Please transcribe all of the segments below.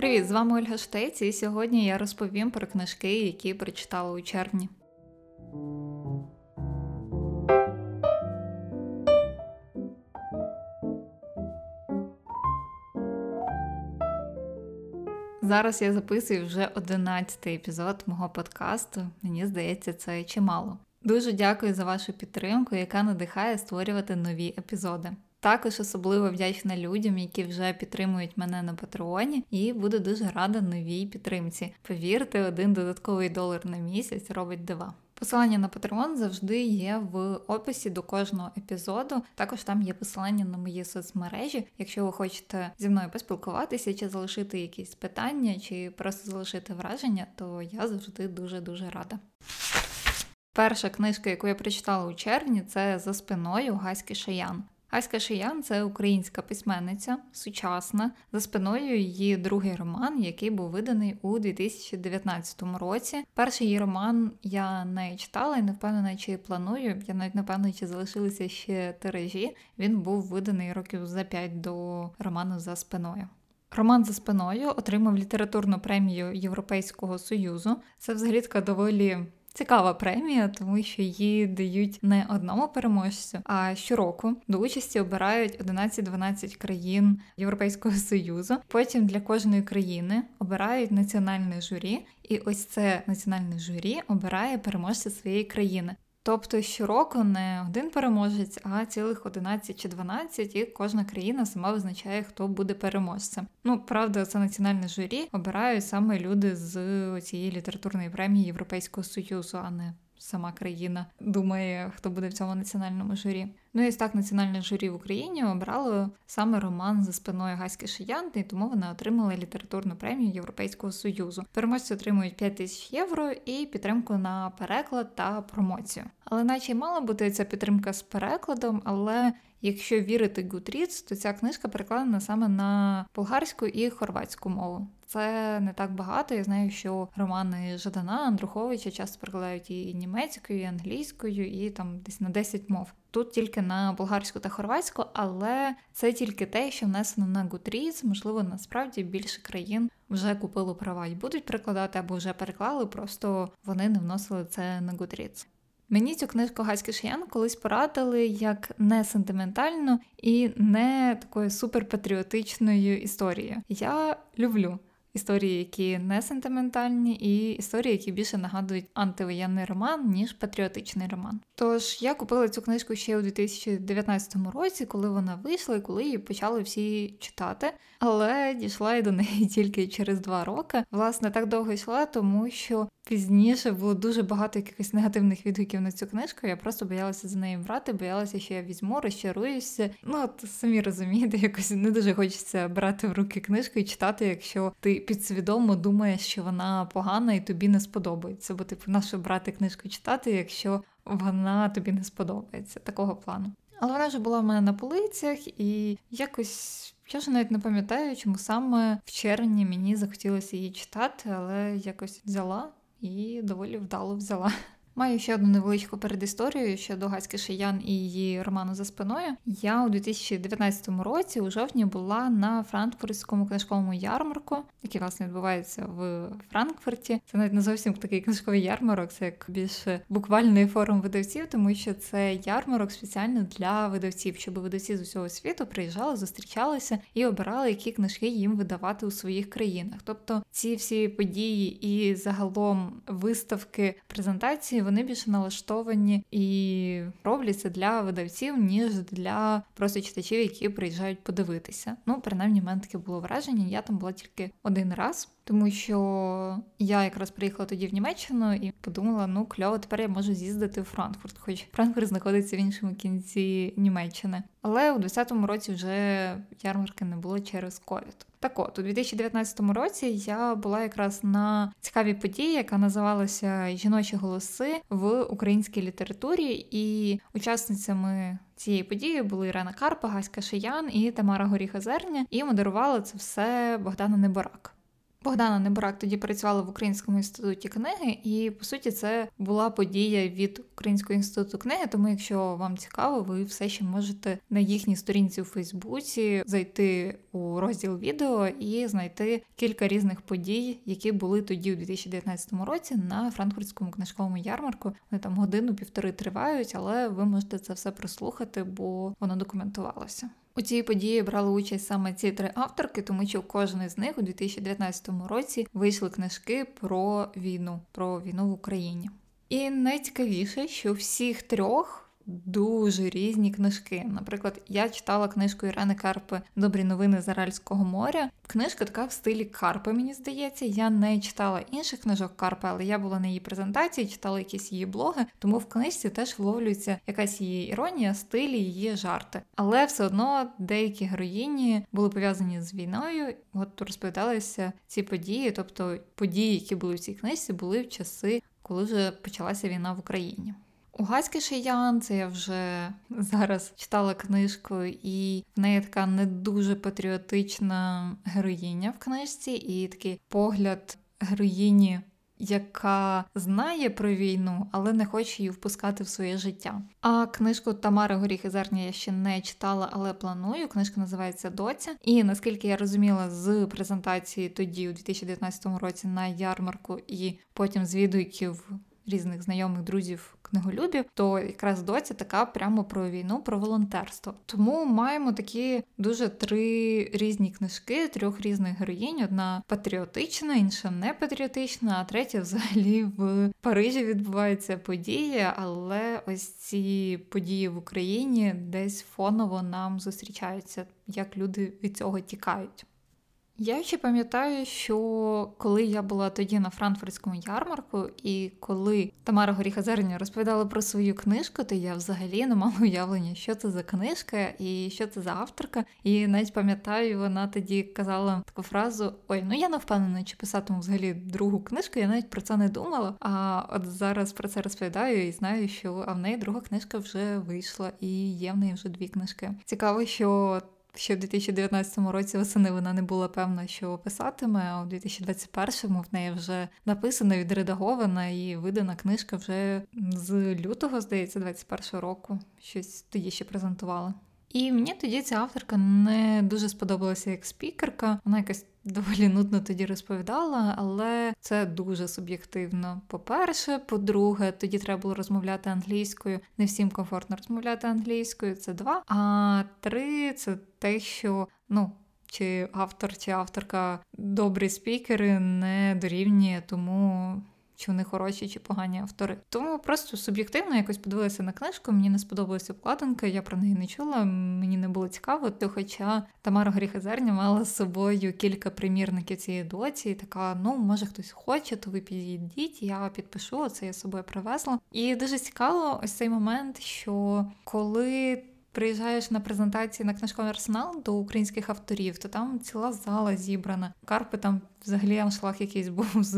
Привіт, з вами Ольга Штець, і сьогодні я розповім про книжки, які прочитала у червні. Зараз я записую вже одинадцятий епізод мого подкасту. Мені здається, це чимало. Дуже дякую за вашу підтримку, яка надихає створювати нові епізоди. Також особливо вдячна людям, які вже підтримують мене на Патреоні, і буду дуже рада новій підтримці. Повірте, один додатковий долар на місяць робить дива. Посилання на Patreon завжди є в описі до кожного епізоду. Також там є посилання на мої соцмережі. Якщо ви хочете зі мною поспілкуватися, чи залишити якісь питання, чи просто залишити враження, то я завжди дуже дуже рада. Перша книжка, яку я прочитала у червні, це за спиною Гаськи Шаян. Аська Шиян це українська письменниця, сучасна. За спиною її другий роман, який був виданий у 2019 році. Перший її роман я не читала і не впевнена, чи планую. Я навіть не впевнена, чи залишилися ще тиражі. Він був виданий років за п'ять до роману за спиною. Роман за спиною отримав літературну премію Європейського союзу. Це взагалі така доволі Цікава премія, тому що її дають не одному переможцю, а щороку до участі обирають 11-12 країн Європейського союзу. Потім для кожної країни обирають національне журі, і ось це національне журі обирає переможця своєї країни. Тобто щороку не один переможець, а цілих 11 чи 12, і кожна країна сама визначає, хто буде переможцем. Ну, правда, це національне журі обирають саме люди з цієї літературної премії Європейського Союзу, а не сама країна думає, хто буде в цьому національному журі. Ну і так національне журі в Україні обрало саме роман за спиною Гаськи Шиянти, і тому вони отримали літературну премію Європейського союзу. Переможці отримують 5 тисяч євро і підтримку на переклад та промоцію. Але наче й мала бути ця підтримка з перекладом, але якщо вірити Goodreads, то ця книжка перекладена саме на болгарську і хорватську мову. Це не так багато. Я знаю, що романи Жадана Андруховича часто перекладають і німецькою, і англійською, і там десь на 10 мов. Тут тільки на болгарську та хорватську, але це тільки те, що внесено на Goodreads. Можливо, насправді більше країн вже купили права і будуть перекладати або вже переклали, просто вони не вносили це на Goodreads. Мені цю книжку Гаський Шиян колись порадили як не сентиментальну і не такою суперпатріотичною історією. Я люблю історії, які не сентиментальні, і історії, які більше нагадують антивоєнний роман, ніж патріотичний роман. Тож я купила цю книжку ще у 2019 році, коли вона вийшла і коли її почали всі читати, але дійшла я до неї тільки через два роки. Власне, так довго йшла, тому що пізніше було дуже багато якихось негативних відгуків на цю книжку. Я просто боялася за неї брати, боялася, що я візьму, розчаруюся. Ну от самі розумієте, якось не дуже хочеться брати в руки книжку і читати, якщо ти підсвідомо думаєш, що вона погана і тобі не сподобається. Бо типу, нащо брати книжку читати, якщо вона тобі не сподобається, такого плану. Але вона вже була в мене на полицях, і якось я вже навіть не пам'ятаю, чому саме в червні мені захотілося її читати, але якось взяла і доволі вдало взяла. Маю ще одну невеличку передісторію щодо Гаськи Шиян і її роману за спиною. Я у 2019 році у жовтні була на франкфуртському книжковому ярмарку, який власне відбувається в Франкфурті. Це навіть не зовсім такий книжковий ярмарок, це як більше буквальний форум видавців, тому що це ярмарок спеціально для видавців, щоб видавці з усього світу приїжджали, зустрічалися і обирали, які книжки їм видавати у своїх країнах. Тобто ці всі події і загалом виставки презентації вони більше налаштовані і робляться для видавців, ніж для просто читачів, які приїжджають подивитися. Ну, принаймні, в мене таке було враження. Я там була тільки один раз тому що я якраз приїхала тоді в Німеччину і подумала, ну кльово, тепер я можу з'їздити в Франкфурт, хоч Франкфурт знаходиться в іншому кінці Німеччини. Але у 2020 році вже ярмарки не було через ковід. Так от, у 2019 році я була якраз на цікавій події, яка називалася Жіночі голоси в українській літературі, і учасницями цієї події були Ірена Карпа, Гаська Шиян і Тамара Горіха Зерня, і модерувала це все Богдана Неборак. Богдана Неборак тоді працювала в Українському інституті книги, і по суті це була подія від Українського інституту книги. Тому, якщо вам цікаво, ви все ще можете на їхній сторінці у Фейсбуці зайти у розділ відео і знайти кілька різних подій, які були тоді у 2019 році на франкфуртському книжковому ярмарку. Вони там годину-півтори тривають, але ви можете це все прослухати, бо воно документувалося. У цій події брали участь саме ці три авторки, тому що в кожної з них у 2019 році вийшли книжки про війну, про війну в Україні. І найцікавіше, що всіх трьох дуже різні книжки. Наприклад, я читала книжку Ірени Карпи Добрі новини з Аральського моря. Книжка така в стилі Карпи, мені здається. Я не читала інших книжок Карпи, але я була на її презентації, читала якісь її блоги, тому в книжці теж вловлюється якась її іронія, стилі, її жарти. Але все одно деякі героїні були пов'язані з війною. От розповідалися ці події, тобто події, які були в цій книжці, були в часи, коли вже почалася війна в Україні. У Гаськи Шиян це я вже зараз читала книжку, і в неї така не дуже патріотична героїня в книжці, і такий погляд героїні. Яка знає про війну, але не хоче її впускати в своє життя. А книжку Тамари Горіхи Зерня я ще не читала, але планую. Книжка називається Доця. І наскільки я розуміла з презентації тоді, у 2019 році, на ярмарку, і потім з відгуків різних знайомих друзів книголюбів, то якраз доця така прямо про війну, про волонтерство. Тому маємо такі дуже три різні книжки, трьох різних героїнь: одна патріотична, інша не патріотична, а третя взагалі в Парижі відбувається подія, але ось ці події в Україні десь фоново нам зустрічаються, як люди від цього тікають. Я ще пам'ятаю, що коли я була тоді на франкфуртському ярмарку, і коли Тамара Горіха Зерня розповідала про свою книжку, то я взагалі не мала уявлення, що це за книжка і що це за авторка. І навіть пам'ятаю, вона тоді казала таку фразу: Ой, ну я не впевнена, чи писатиму взагалі другу книжку. Я навіть про це не думала. А от зараз про це розповідаю і знаю, що а в неї друга книжка вже вийшла, і є в неї вже дві книжки. Цікаво, що. Ще в 2019 році восени вона не була певна, що писатиме, а у 2021-му в неї вже написана, відредагована і видана книжка вже з лютого, здається, 21 року. Щось тоді ще презентувала. І мені тоді ця авторка не дуже сподобалася як спікерка. Вона якась доволі нудно тоді розповідала, але це дуже суб'єктивно. По-перше, по-друге, тоді треба було розмовляти англійською. Не всім комфортно розмовляти англійською. Це два. А три це те, що ну. Чи автор, чи авторка добрі спікери не дорівнює тому чи вони хороші, чи погані автори. Тому просто суб'єктивно якось подивилася на книжку. Мені не сподобалася обкладинка, я про неї не чула. Мені не було цікаво. То, хоча Тамара Гріхазерня мала з собою кілька примірників цієї доці, і така: ну, може хтось хоче, то ви підійдіть, я підпишу. Це я собою привезла. І дуже цікаво ось цей момент, що коли приїжджаєш на презентації на книжковий арсенал до українських авторів, то там ціла зала зібрана. Карпи там взагалі аншлаг якийсь був з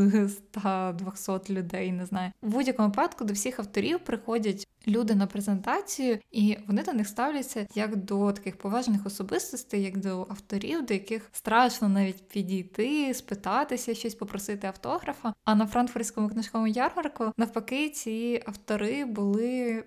100-200 людей. Не знаю. В будь-якому випадку до всіх авторів приходять люди на презентацію, і вони до них ставляться як до таких поважних особистостей, як до авторів, до яких страшно навіть підійти, спитатися, щось попросити автографа. А на франкфуртському книжковому ярмарку навпаки ці автори були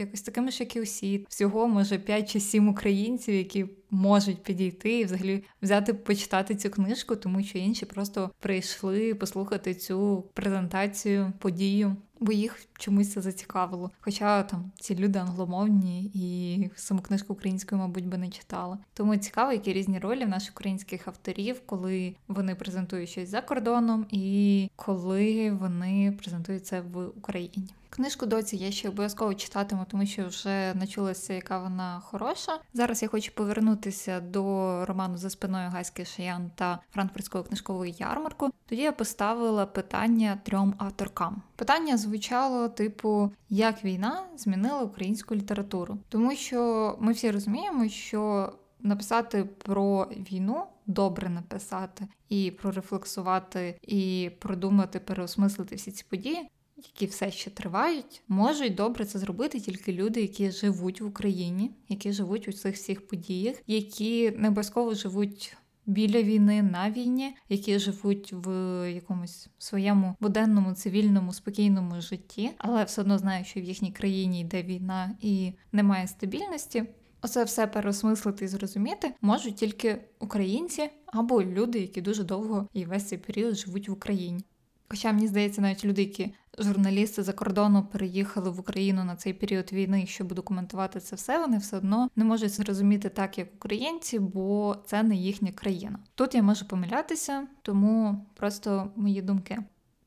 якось такими ж, як і усі. Всього може 5 чи 7 українців, які можуть підійти і взагалі взяти почитати цю книжку, тому що інші просто прийшли послухати цю презентацію, подію. Бо їх чомусь це зацікавило. Хоча там ці люди англомовні і саму книжку українською, мабуть, би не читали. Тому цікаво, які різні ролі в наших українських авторів, коли вони презентують щось за кордоном, і коли вони презентують це в Україні. Книжку доці я ще обов'язково читатиму, тому що вже начулася, яка вона хороша. Зараз я хочу повернутися до роману за спиною Гаськи Шиян та Франкфуртського книжкового ярмарку. Тоді я поставила питання трьом авторкам. Питання звучало типу, як війна змінила українську літературу, тому що ми всі розуміємо, що написати про війну. Добре написати і прорефлексувати, і продумати, переосмислити всі ці події які все ще тривають, можуть добре це зробити тільки люди, які живуть в Україні, які живуть у цих всіх подіях, які не обов'язково живуть біля війни на війні, які живуть в якомусь своєму буденному цивільному спокійному житті, але все одно знають, що в їхній країні йде війна і немає стабільності. Оце все переосмислити і зрозуміти можуть тільки українці або люди, які дуже довго і весь цей період живуть в Україні. Хоча мені здається, навіть люди, які журналісти за кордону переїхали в Україну на цей період війни, щоб документувати це все, вони все одно не можуть зрозуміти так, як українці, бо це не їхня країна. Тут я можу помилятися, тому просто мої думки.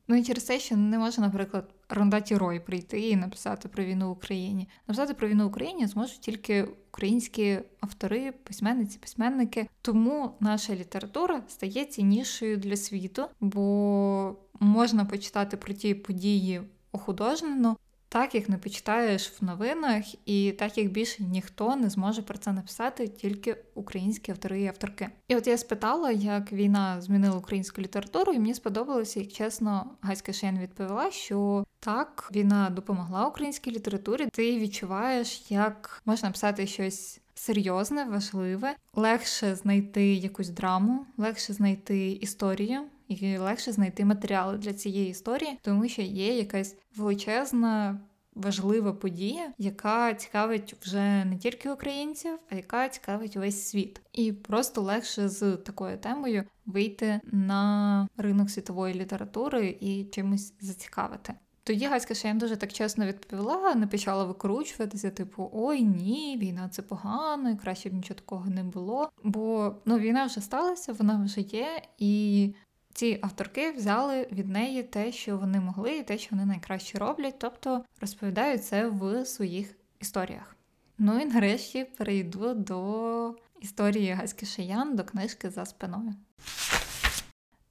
Ну і через те, що не може, наприклад, Рондаті Рой прийти і написати про війну в Україні. Написати про війну в Україні зможуть тільки українські автори, письменниці, письменники. Тому наша література стає ціннішою для світу, бо можна почитати про ті події охудожнено, так як не почитаєш в новинах, і так як більше ніхто не зможе про це написати, тільки українські автори і авторки. І от я спитала, як війна змінила українську літературу, і мені сподобалося, як чесно, Гаська Шен відповіла, що так, війна допомогла українській літературі. Ти відчуваєш, як можна написати щось. Серйозне, важливе, легше знайти якусь драму, легше знайти історію, і легше знайти матеріали для цієї історії, тому що є якась величезна. Важлива подія, яка цікавить вже не тільки українців, а яка цікавить весь світ, і просто легше з такою темою вийти на ринок світової літератури і чимось зацікавити. Тоді Гаська Шеєм дуже так чесно відповіла, не почала викручуватися, типу, ой ні, війна це погано, і краще б нічого такого не було. Бо ну війна вже сталася, вона вже є, і ці авторки взяли від неї те, що вони могли, і те, що вони найкраще роблять, тобто розповідають це в своїх історіях. Ну і нарешті перейду до історії Гаськи Шиян, до книжки за спиною.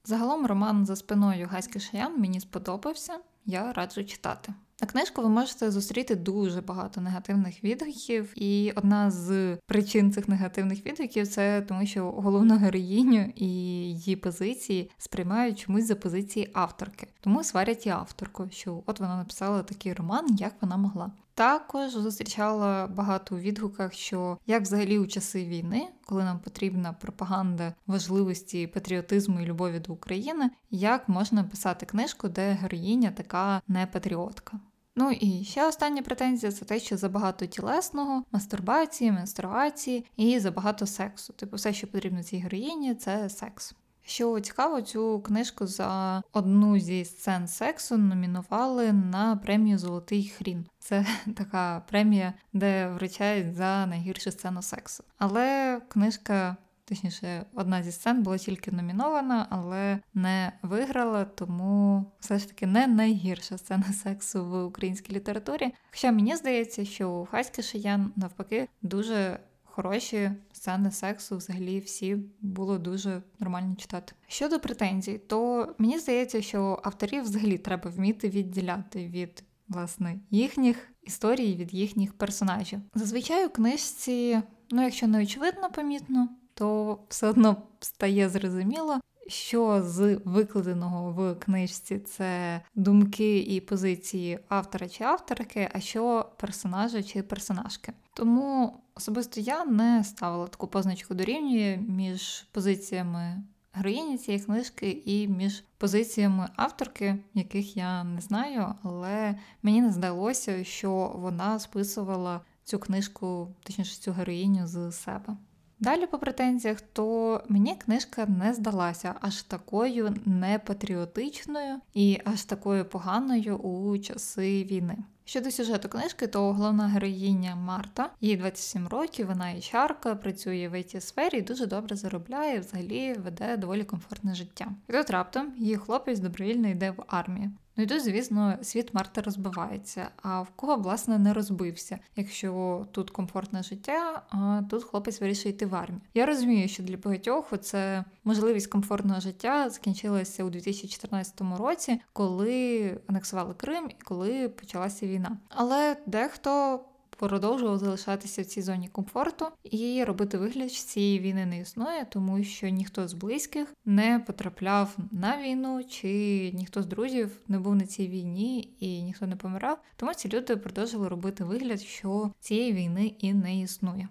Загалом роман за спиною Гаськи Шиян мені сподобався, я раджу читати. На книжку ви можете зустріти дуже багато негативних відгуків, і одна з причин цих негативних відгуків це тому, що головну героїню і її позиції сприймають чомусь за позиції авторки, тому сварять і авторку, що от вона написала такий роман, як вона могла. Також зустрічала багато у відгуках, що як взагалі у часи війни, коли нам потрібна пропаганда важливості патріотизму і любові до України, як можна писати книжку, де героїня така не патріотка. Ну і ще остання претензія це те, що забагато тілесного, мастурбації, менструації і забагато сексу. Типу, все, що потрібно цій героїні, це секс. Що цікаво, цю книжку за одну зі сцен сексу номінували на премію Золотий хрін. Це така премія, де вручають за найгіршу сцену сексу. Але книжка Точніше, одна зі сцен була тільки номінована, але не виграла, тому все ж таки не найгірша сцена сексу в українській літературі. Хоча мені здається, що у Хаськи Шиян навпаки дуже хороші сцени сексу, взагалі всі було дуже нормально читати. Щодо претензій, то мені здається, що авторів взагалі треба вміти відділяти від власне їхніх історій, від їхніх персонажів. Зазвичай у книжці, ну якщо не очевидно помітно то все одно стає зрозуміло, що з викладеного в книжці це думки і позиції автора чи авторки, а що персонажа чи персонажки. Тому особисто я не ставила таку позначку дорівнює між позиціями героїні цієї книжки і між позиціями авторки, яких я не знаю, але мені не здалося, що вона списувала цю книжку, точніше цю героїню з себе. Далі по претензіях, то мені книжка не здалася аж такою непатріотичною і аж такою поганою у часи війни. Щодо сюжету книжки, то головна героїня Марта, їй 27 років, вона і чарка, працює в it сфері і дуже добре заробляє, взагалі веде доволі комфортне життя. І тут раптом її хлопець добровільно йде в армію. Ну і тут, звісно, світ Марти розбивається. А в кого, власне, не розбився, якщо тут комфортне життя, а тут хлопець вирішує йти в армію. Я розумію, що для багатьох це можливість комфортного життя закінчилася у 2014 році, коли анексували Крим і коли почалася війна. Але дехто продовжував залишатися в цій зоні комфорту і робити вигляд, що цієї війни не існує, тому що ніхто з близьких не потрапляв на війну, чи ніхто з друзів не був на цій війні і ніхто не помирав. Тому ці люди продовжували робити вигляд, що цієї війни і не існує.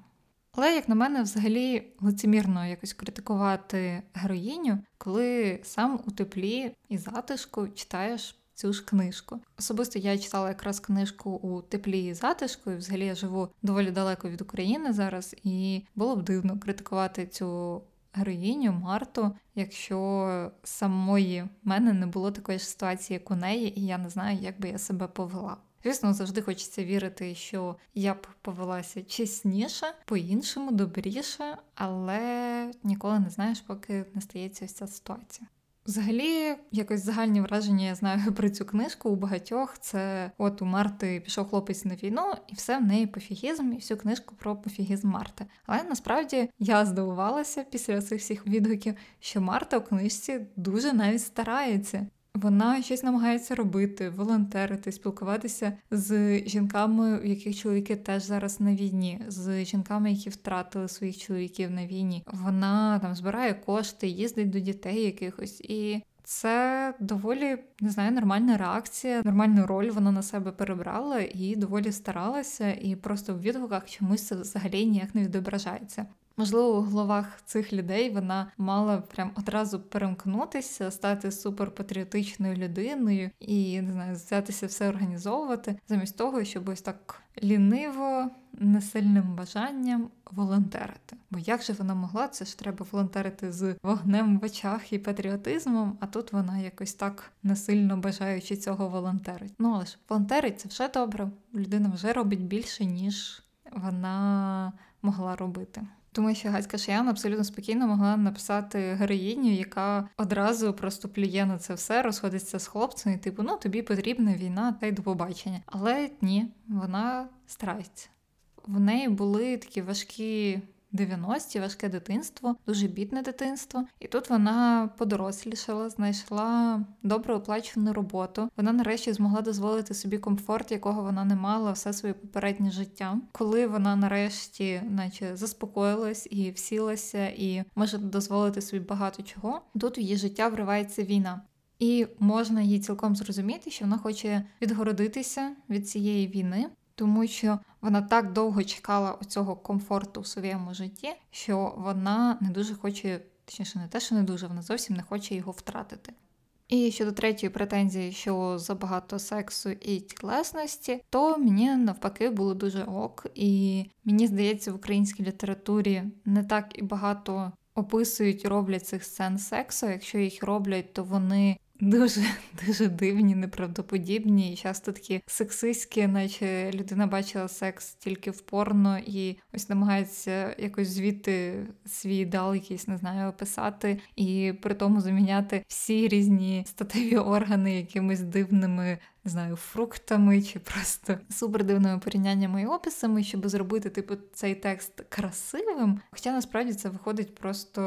Але, як на мене, взагалі лицемірно якось критикувати героїню, коли сам у теплі і затишку читаєш цю ж книжку. Особисто я читала якраз книжку у теплі і затишку, і взагалі я живу доволі далеко від України зараз, і було б дивно критикувати цю героїню Марту, якщо самої мене не було такої ж ситуації, як у неї, і я не знаю, як би я себе повела. Звісно, завжди хочеться вірити, що я б повелася чесніше, по-іншому, добріше, але ніколи не знаєш, поки не стається ось ця ситуація. Взагалі, якось загальні враження я знаю про цю книжку у багатьох. Це от у Марти пішов хлопець на війну, і все в неї пофігізм, і всю книжку про пофігізм Марти. Але насправді я здивувалася після цих всіх відгуків, що Марта у книжці дуже навіть старається. Вона щось намагається робити, волонтерити, спілкуватися з жінками, у яких чоловіки теж зараз на війні, з жінками, які втратили своїх чоловіків на війні. Вона там збирає кошти, їздить до дітей якихось і. Це доволі не знаю, нормальна реакція, нормальну роль вона на себе перебрала і доволі старалася, і просто в відгуках чомусь це взагалі ніяк не відображається. Можливо, у головах цих людей вона мала прям одразу перемкнутися, стати суперпатріотичною людиною і не знаю, взятися все організовувати, замість того, щоб ось так ліниво, несильним бажанням волонтерити. Бо як же вона могла? Це ж треба волонтерити з вогнем в очах і патріотизмом, а тут вона якось так несильно бажаючи цього волонтерить. Ну але ж волонтерить це вже добре. Людина вже робить більше, ніж вона могла робити. Тому що Гацька Шаян абсолютно спокійно могла написати героїню, яка одразу просто плює на це все, розходиться з хлопцем, і типу, ну тобі потрібна війна, та й до побачення. Але ні, вона старається. В неї були такі важкі 90-ті, важке дитинство, дуже бідне дитинство. І тут вона подорослішала, знайшла добре оплачену роботу. Вона нарешті змогла дозволити собі комфорт, якого вона не мала все своє попереднє життя. Коли вона нарешті, наче заспокоїлась і всілася, і може дозволити собі багато чого, тут в її життя вривається війна. І можна її цілком зрозуміти, що вона хоче відгородитися від цієї війни, тому що вона так довго чекала цього комфорту в своєму житті, що вона не дуже хоче, точніше, не те, що не дуже, вона зовсім не хоче його втратити. І щодо третьої претензії, що забагато сексу і тілесності, то мені навпаки було дуже ок, і мені здається, в українській літературі не так і багато описують, роблять цих сцен сексу. Якщо їх роблять, то вони Дуже дуже дивні, неправдоподібні. І часто такі сексистські, наче людина бачила секс тільки в порно і ось намагається якось звідти свій ідеал якийсь не знаю, описати, і при тому заміняти всі різні статеві органи якимись дивними знаю, фруктами чи просто супердивними порівняннями і описами, щоб зробити типу цей текст красивим. Хоча насправді це виходить просто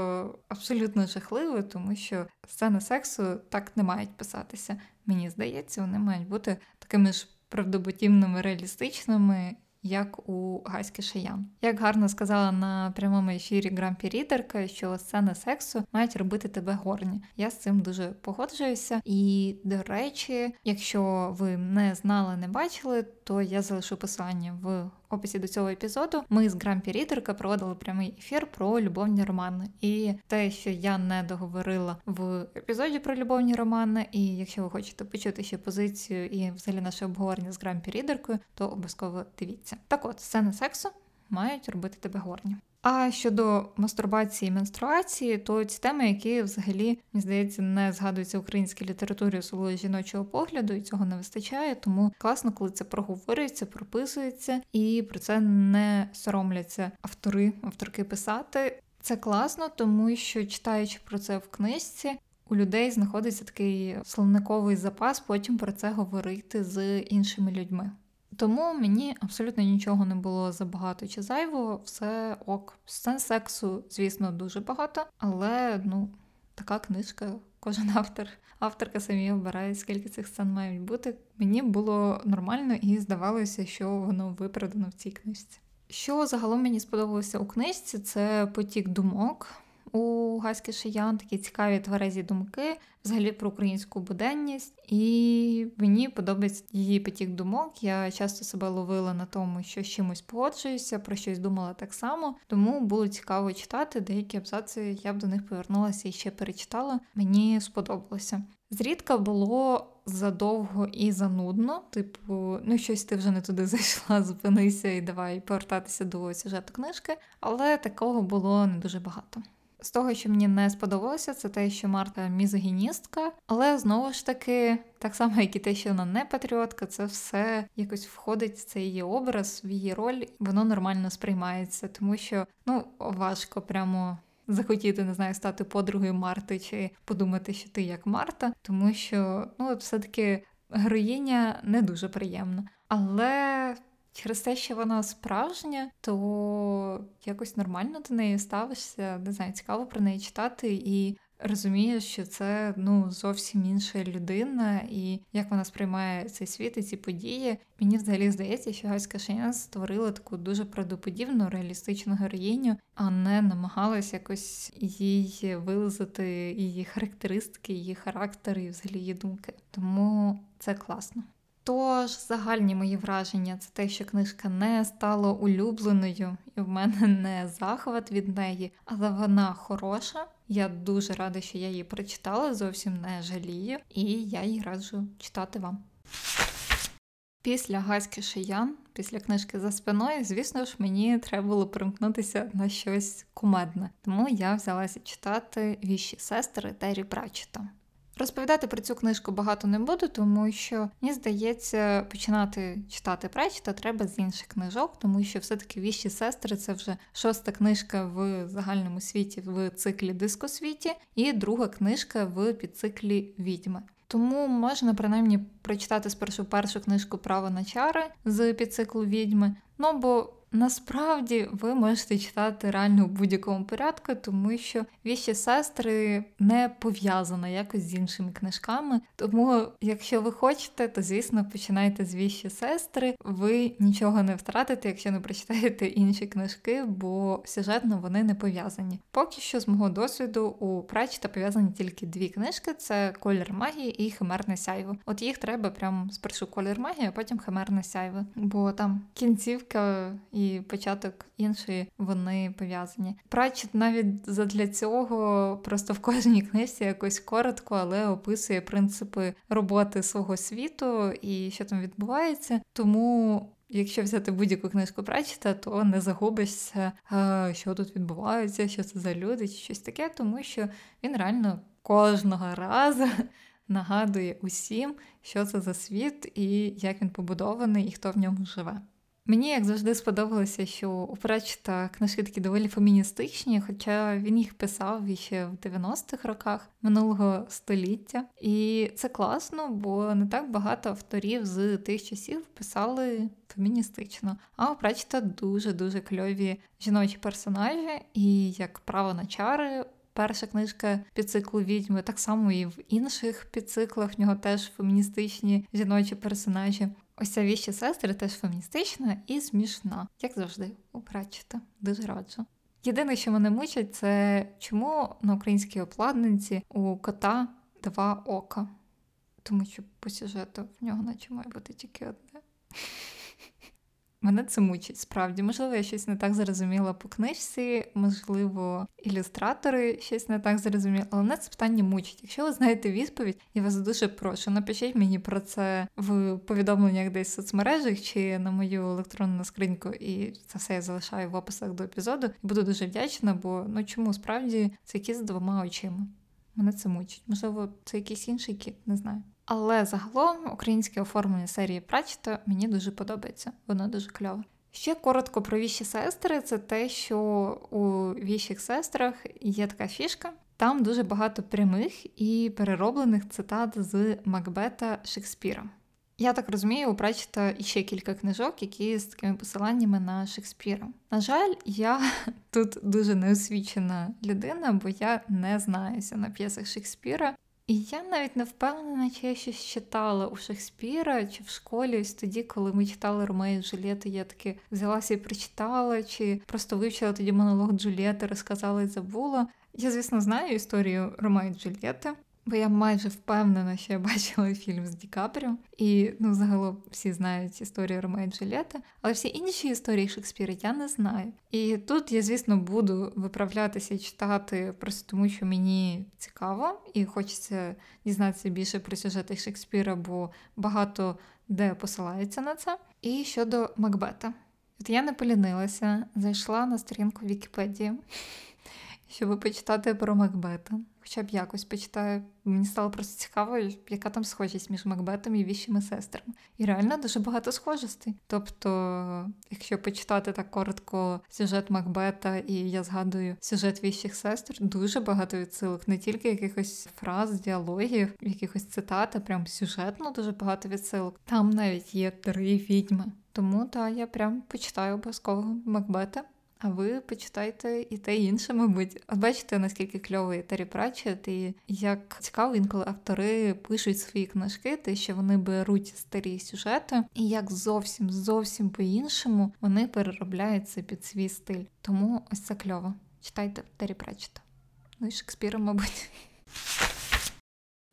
абсолютно жахливо, тому що сцени сексу так не мають писатися. Мені здається, вони мають бути такими ж правдоподібними, реалістичними як у Гаськи Шиян. Як гарно сказала на прямому ефірі Грампі Рідерка, що сцени сексу мають робити тебе горні. Я з цим дуже погоджуюся. І, до речі, якщо ви не знали, не бачили, то я залишу посилання в описі до цього епізоду. Ми з Грампі Рідерка проводили прямий ефір про любовні романи. І те, що я не договорила в епізоді про любовні романи, і якщо ви хочете почути ще позицію і взагалі наше обговорення з Грампі Рідеркою, то обов'язково дивіться. Так от, сцени сексу мають робити тебе горні. А щодо мастурбації і менструації, то ці теми, які взагалі мені здається не згадуються в українській літературі особливо жіночого погляду, і цього не вистачає. Тому класно, коли це проговорюється, прописується, і про це не соромляться автори, авторки писати. Це класно, тому що читаючи про це в книжці. У людей знаходиться такий словниковий запас потім про це говорити з іншими людьми. Тому мені абсолютно нічого не було забагато чи зайвого, все ок. Сцен сексу, звісно, дуже багато, але ну, така книжка, кожен автор, авторка самі обирає, скільки цих сцен мають бути. Мені було нормально і здавалося, що воно виправдано в цій книжці. Що загалом мені сподобалося у книжці, це потік думок. У Гаськи Шиян, такі цікаві тверезі думки, взагалі про українську буденність, і мені подобається її потік думок. Я часто себе ловила на тому, що з чимось погоджуюся, про щось думала так само. Тому було цікаво читати деякі абзаци. Я б до них повернулася і ще перечитала. Мені сподобалося. Зрідка було задовго і занудно, типу, ну щось ти вже не туди зайшла, зупинися і давай повертатися до сюжету книжки, але такого було не дуже багато. З того, що мені не сподобалося, це те, що Марта мізогіністка, але знову ж таки, так само, як і те, що вона не патріотка, це все якось входить в цей її образ, в її роль, воно нормально сприймається, тому що ну важко прямо захотіти, не знаю, стати подругою Марти чи подумати, що ти як Марта, тому що ну, все-таки героїня не дуже приємна. Але через те, що вона справжня, то якось нормально до неї ставишся, не знаю, цікаво про неї читати і розумієш, що це ну зовсім інша людина, і як вона сприймає цей світ і ці події. Мені взагалі здається, що Гаська Шенян створила таку дуже правдоподібну, реалістичну героїню, а не намагалась якось їй вилазити її характеристики, її характер і взагалі її думки. Тому це класно. Тож, загальні мої враження це те, що книжка не стала улюбленою, і в мене не захват від неї, але вона хороша. Я дуже рада, що я її прочитала, зовсім не жалію, і я її раджу читати вам. Після Гаськи Шиян, після книжки за спиною, звісно ж, мені треба було примкнутися на щось кумедне. Тому я взялася читати віші сестри Террі Пратчета. Розповідати про цю книжку багато не буду, тому що мені здається, починати читати Пречта треба з інших книжок, тому що все-таки віщі сестри це вже шоста книжка в загальному світі в циклі дискосвіті, і друга книжка в підциклі відьми. Тому можна принаймні прочитати спершу першу книжку Право на чари з підциклу відьми. Ну бо Насправді ви можете читати реально в будь-якому порядку, тому що віщі сестри не пов'язана якось з іншими книжками. Тому, якщо ви хочете, то звісно починайте з віщі сестри. Ви нічого не втратите, якщо не прочитаєте інші книжки, бо сюжетно вони не пов'язані. Поки що, з мого досвіду, у Прачта пов'язані тільки дві книжки: це колір магії і химерне сяйво. От їх треба прямо спершу колір магії, а потім химерне сяйво. Бо там кінцівка початок іншої вони пов'язані. Прачет навіть задля цього просто в кожній книжці якось коротко, але описує принципи роботи свого світу і що там відбувається. Тому. Якщо взяти будь-яку книжку Прачета, то не загубишся, що тут відбувається, що це за люди, чи щось таке, тому що він реально кожного разу нагадує усім, що це за світ і як він побудований, і хто в ньому живе. Мені, як завжди, сподобалося, що у Пречта книжки такі доволі феміністичні, хоча він їх писав ще в 90-х роках минулого століття. І це класно, бо не так багато авторів з тих часів писали феміністично. А у Пречта дуже-дуже кльові жіночі персонажі, і як право на чари. Перша книжка під циклу відьми, так само і в інших підциклах в нього теж феміністичні жіночі персонажі. Ось ця віщі сестри теж феміністична і смішна, як завжди, у Пратчета. Дуже раджу. Єдине, що мене мучить, це чому на українській обкладинці у кота два ока. Тому що по сюжету в нього наче має бути тільки одне. Мене це мучить справді. Можливо, я щось не так зрозуміла по книжці, можливо, ілюстратори щось не так зрозуміли, але мене це питання мучить. Якщо ви знаєте відповідь, я вас дуже прошу. Напишіть мені про це в повідомленнях десь в соцмережах чи на мою електронну скриньку, і це все я залишаю в описах до епізоду. Буду дуже вдячна, бо ну чому справді це кіт з двома очима. Мене це мучить. Можливо, це якийсь інший кіт, не знаю. Але загалом українське оформлення серії Прачета мені дуже подобається, воно дуже кльове. Ще коротко про віщі сестри це те, що у віщих сестрах є така фішка. Там дуже багато прямих і перероблених цитат з Макбета Шекспіра. Я так розумію, у Прачета іще кілька книжок, які з такими посиланнями на Шекспіра. На жаль, я тут дуже неосвічена людина, бо я не знаюся на п'єсах Шекспіра. І я навіть не впевнена, чи я щось читала у Шекспіра чи в школі, ось тоді, коли ми читали Ромео і Джульєту, я таки взялася і прочитала, чи просто вивчила тоді монолог Джульєти, розказала і забула. Я, звісно, знаю історію Рома і Джульєти, Бо я майже впевнена, що я бачила фільм з Ді Капріо, і ну, загалом всі знають історію Ромео і Джульєти, але всі інші історії Шекспіра я не знаю. І тут я, звісно, буду виправлятися і читати просто тому, що мені цікаво, і хочеться дізнатися більше про сюжети Шекспіра, бо багато де посилається на це. І щодо Макбета. От я не полінилася, зайшла на сторінку Вікіпедії, щоб почитати про Макбета хоча б якось почитаю. Мені стало просто цікаво, яка там схожість між Макбетом і віщими сестрами. І реально дуже багато схожостей. Тобто, якщо почитати так коротко сюжет Макбета, і я згадую сюжет віщих сестр, дуже багато відсилок, не тільки якихось фраз, діалогів, якихось цитат, а прям сюжетно дуже багато відсилок. Там навіть є три відьми. Тому так, я прям почитаю обов'язково Макбета. А ви почитайте і те і інше, мабуть. Бачите, наскільки кльовий Террі Пратчет, і як цікаво, інколи автори пишуть свої книжки, те, що вони беруть старі сюжети, і як зовсім зовсім по-іншому вони переробляються під свій стиль. Тому ось це кльово. Читайте Террі Пратчета. Ну і Шекспіра, мабуть.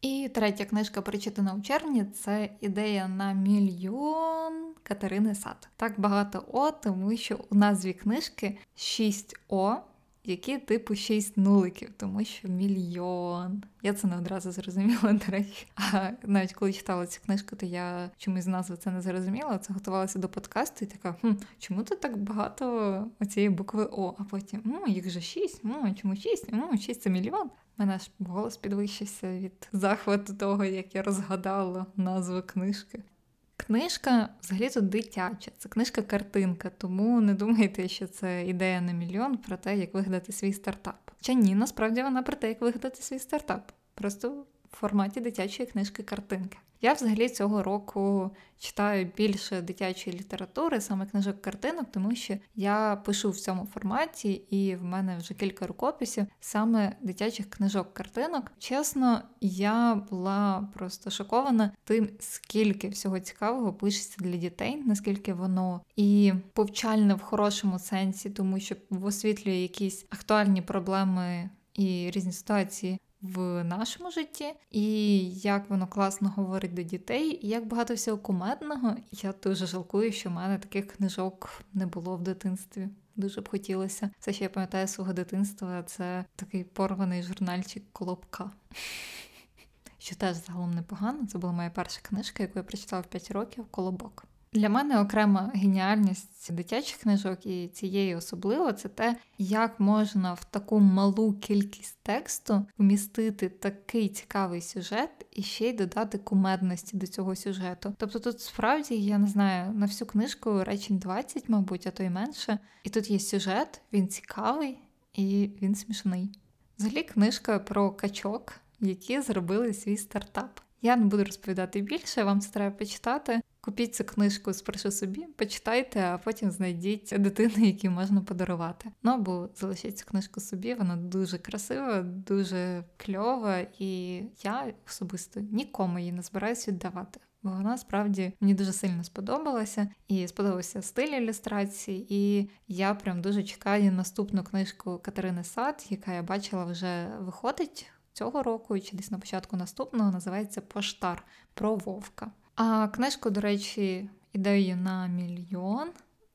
І третя книжка, прочитана у червні, це ідея на мільйон Катерини Сад. Так багато О, тому що у назві книжки 6 О, які типу 6 нуликів, тому що мільйон. Я це не одразу зрозуміла, до речі. А навіть коли читала цю книжку, то я чомусь з назви це не зрозуміла. Це готувалася до подкасту і така, хм, чому тут так багато оцієї букви О? А потім ну, їх же 6, ну, чому 6? Ну, 6 це мільйон. Мене ж голос підвищився від захвату того, як я розгадала назву книжки. Книжка взагалі тут дитяча, це книжка-картинка, тому не думайте, що це ідея на мільйон про те, як вигадати свій стартап. Чи ні, насправді вона про те, як вигадати свій стартап. Просто в форматі дитячої книжки-картинки. Я взагалі цього року читаю більше дитячої літератури, саме книжок картинок, тому що я пишу в цьому форматі, і в мене вже кілька рукописів саме дитячих книжок-картинок. Чесно, я була просто шокована тим, скільки всього цікавого пишеться для дітей, наскільки воно і повчальне в хорошому сенсі, тому що освітлює якісь актуальні проблеми і різні ситуації в нашому житті, і як воно класно говорить до дітей, і як багато всього кумедного. Я дуже жалкую, що в мене таких книжок не було в дитинстві. Дуже б хотілося. Все, що я пам'ятаю свого дитинства, це такий порваний журнальчик Колобка. Що теж загалом непогано. Це була моя перша книжка, яку я прочитала в 5 років Колобок. Для мене окрема геніальність дитячих книжок і цієї особливо це те, як можна в таку малу кількість тексту вмістити такий цікавий сюжет і ще й додати кумедності до цього сюжету. Тобто тут справді я не знаю на всю книжку речень 20, мабуть, а то й менше. І тут є сюжет, він цікавий і він смішний. Взагалі, книжка про качок, які зробили свій стартап. Я не буду розповідати більше, вам це треба почитати. Купіть цю книжку спершу собі, почитайте, а потім знайдіть дитини, які можна подарувати. Ну або залишіть цю книжку собі, вона дуже красива, дуже кльова, і я особисто нікому її не збираюся віддавати. Бо вона справді мені дуже сильно сподобалася, і сподобався стиль ілюстрації, і я прям дуже чекаю наступну книжку Катерини Сад, яка я бачила вже виходить цього року, чи десь на початку наступного, називається Поштар про Вовка. А книжку, до речі, ідею на мільйон,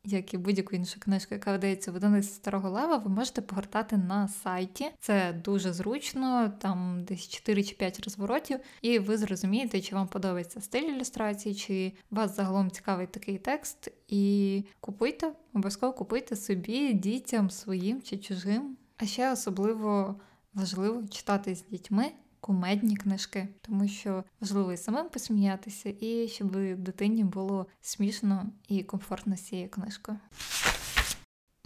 як і будь-яку іншу книжку, яка видається в одиниці старого лева, ви можете погортати на сайті. Це дуже зручно, там десь 4 чи 5 розворотів, і ви зрозумієте, чи вам подобається стиль ілюстрації, чи вас загалом цікавий такий текст. І купуйте, обов'язково купуйте собі, дітям своїм чи чужим. А ще особливо важливо читати з дітьми кумедні книжки, тому що важливо і самим посміятися, і щоб дитині було смішно і комфортно з цією книжкою.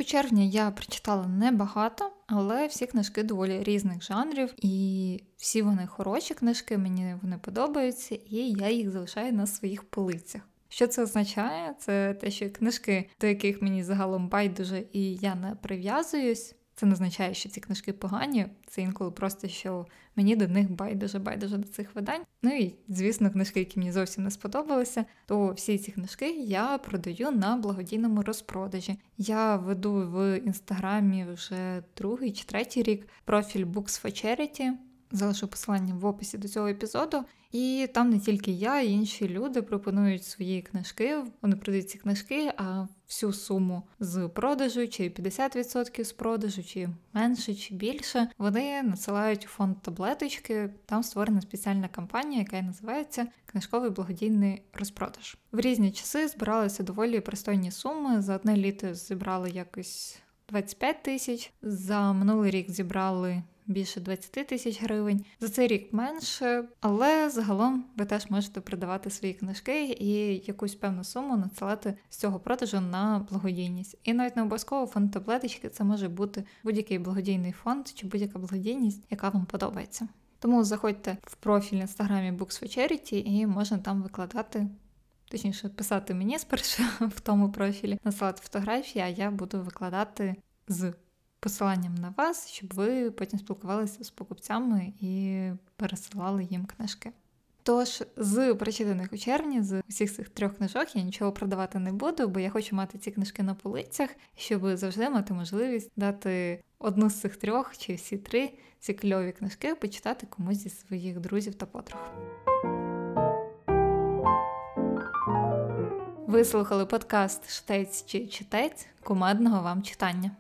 У червні я прочитала небагато, але всі книжки доволі різних жанрів, і всі вони хороші книжки, мені вони подобаються, і я їх залишаю на своїх полицях. Що це означає? Це те, що книжки, до яких мені загалом байдуже і я не прив'язуюсь, Це не означає, що ці книжки погані, це інколи просто що мені до них байдуже байдуже до цих видань. Ну і звісно, книжки, які мені зовсім не сподобалися, то всі ці книжки я продаю на благодійному розпродажі. Я веду в інстаграмі вже другий чи третій рік профіль Books for Charity. Залишу посилання в описі до цього епізоду. І там не тільки я, і інші люди пропонують свої книжки. Вони продають ці книжки, а всю суму з продажу, чи 50% з продажу, чи менше, чи більше. Вони надсилають у фонд таблеточки. Там створена спеціальна кампанія, яка називається Книжковий благодійний розпродаж. В різні часи збиралися доволі пристойні суми. За одне літо зібрали якось 25 тисяч. За минулий рік зібрали більше 20 тисяч гривень. За цей рік менше, але загалом ви теж можете продавати свої книжки і якусь певну суму надсилати з цього продажу на благодійність. І навіть не обов'язково фонд таблеточки це може бути будь-який благодійний фонд чи будь-яка благодійність, яка вам подобається. Тому заходьте в профіль в інстаграмі Books for Charity і можна там викладати. Точніше, писати мені спершу в тому профілі, насилати фотографії, а я буду викладати з посиланням на вас, щоб ви потім спілкувалися з покупцями і пересилали їм книжки. Тож, з прочитаних у червні, з усіх цих трьох книжок я нічого продавати не буду, бо я хочу мати ці книжки на полицях, щоб завжди мати можливість дати одну з цих трьох чи всі три ці кльові книжки почитати комусь зі своїх друзів та подруг. Ви слухали подкаст Штець чи читець кумедного вам читання.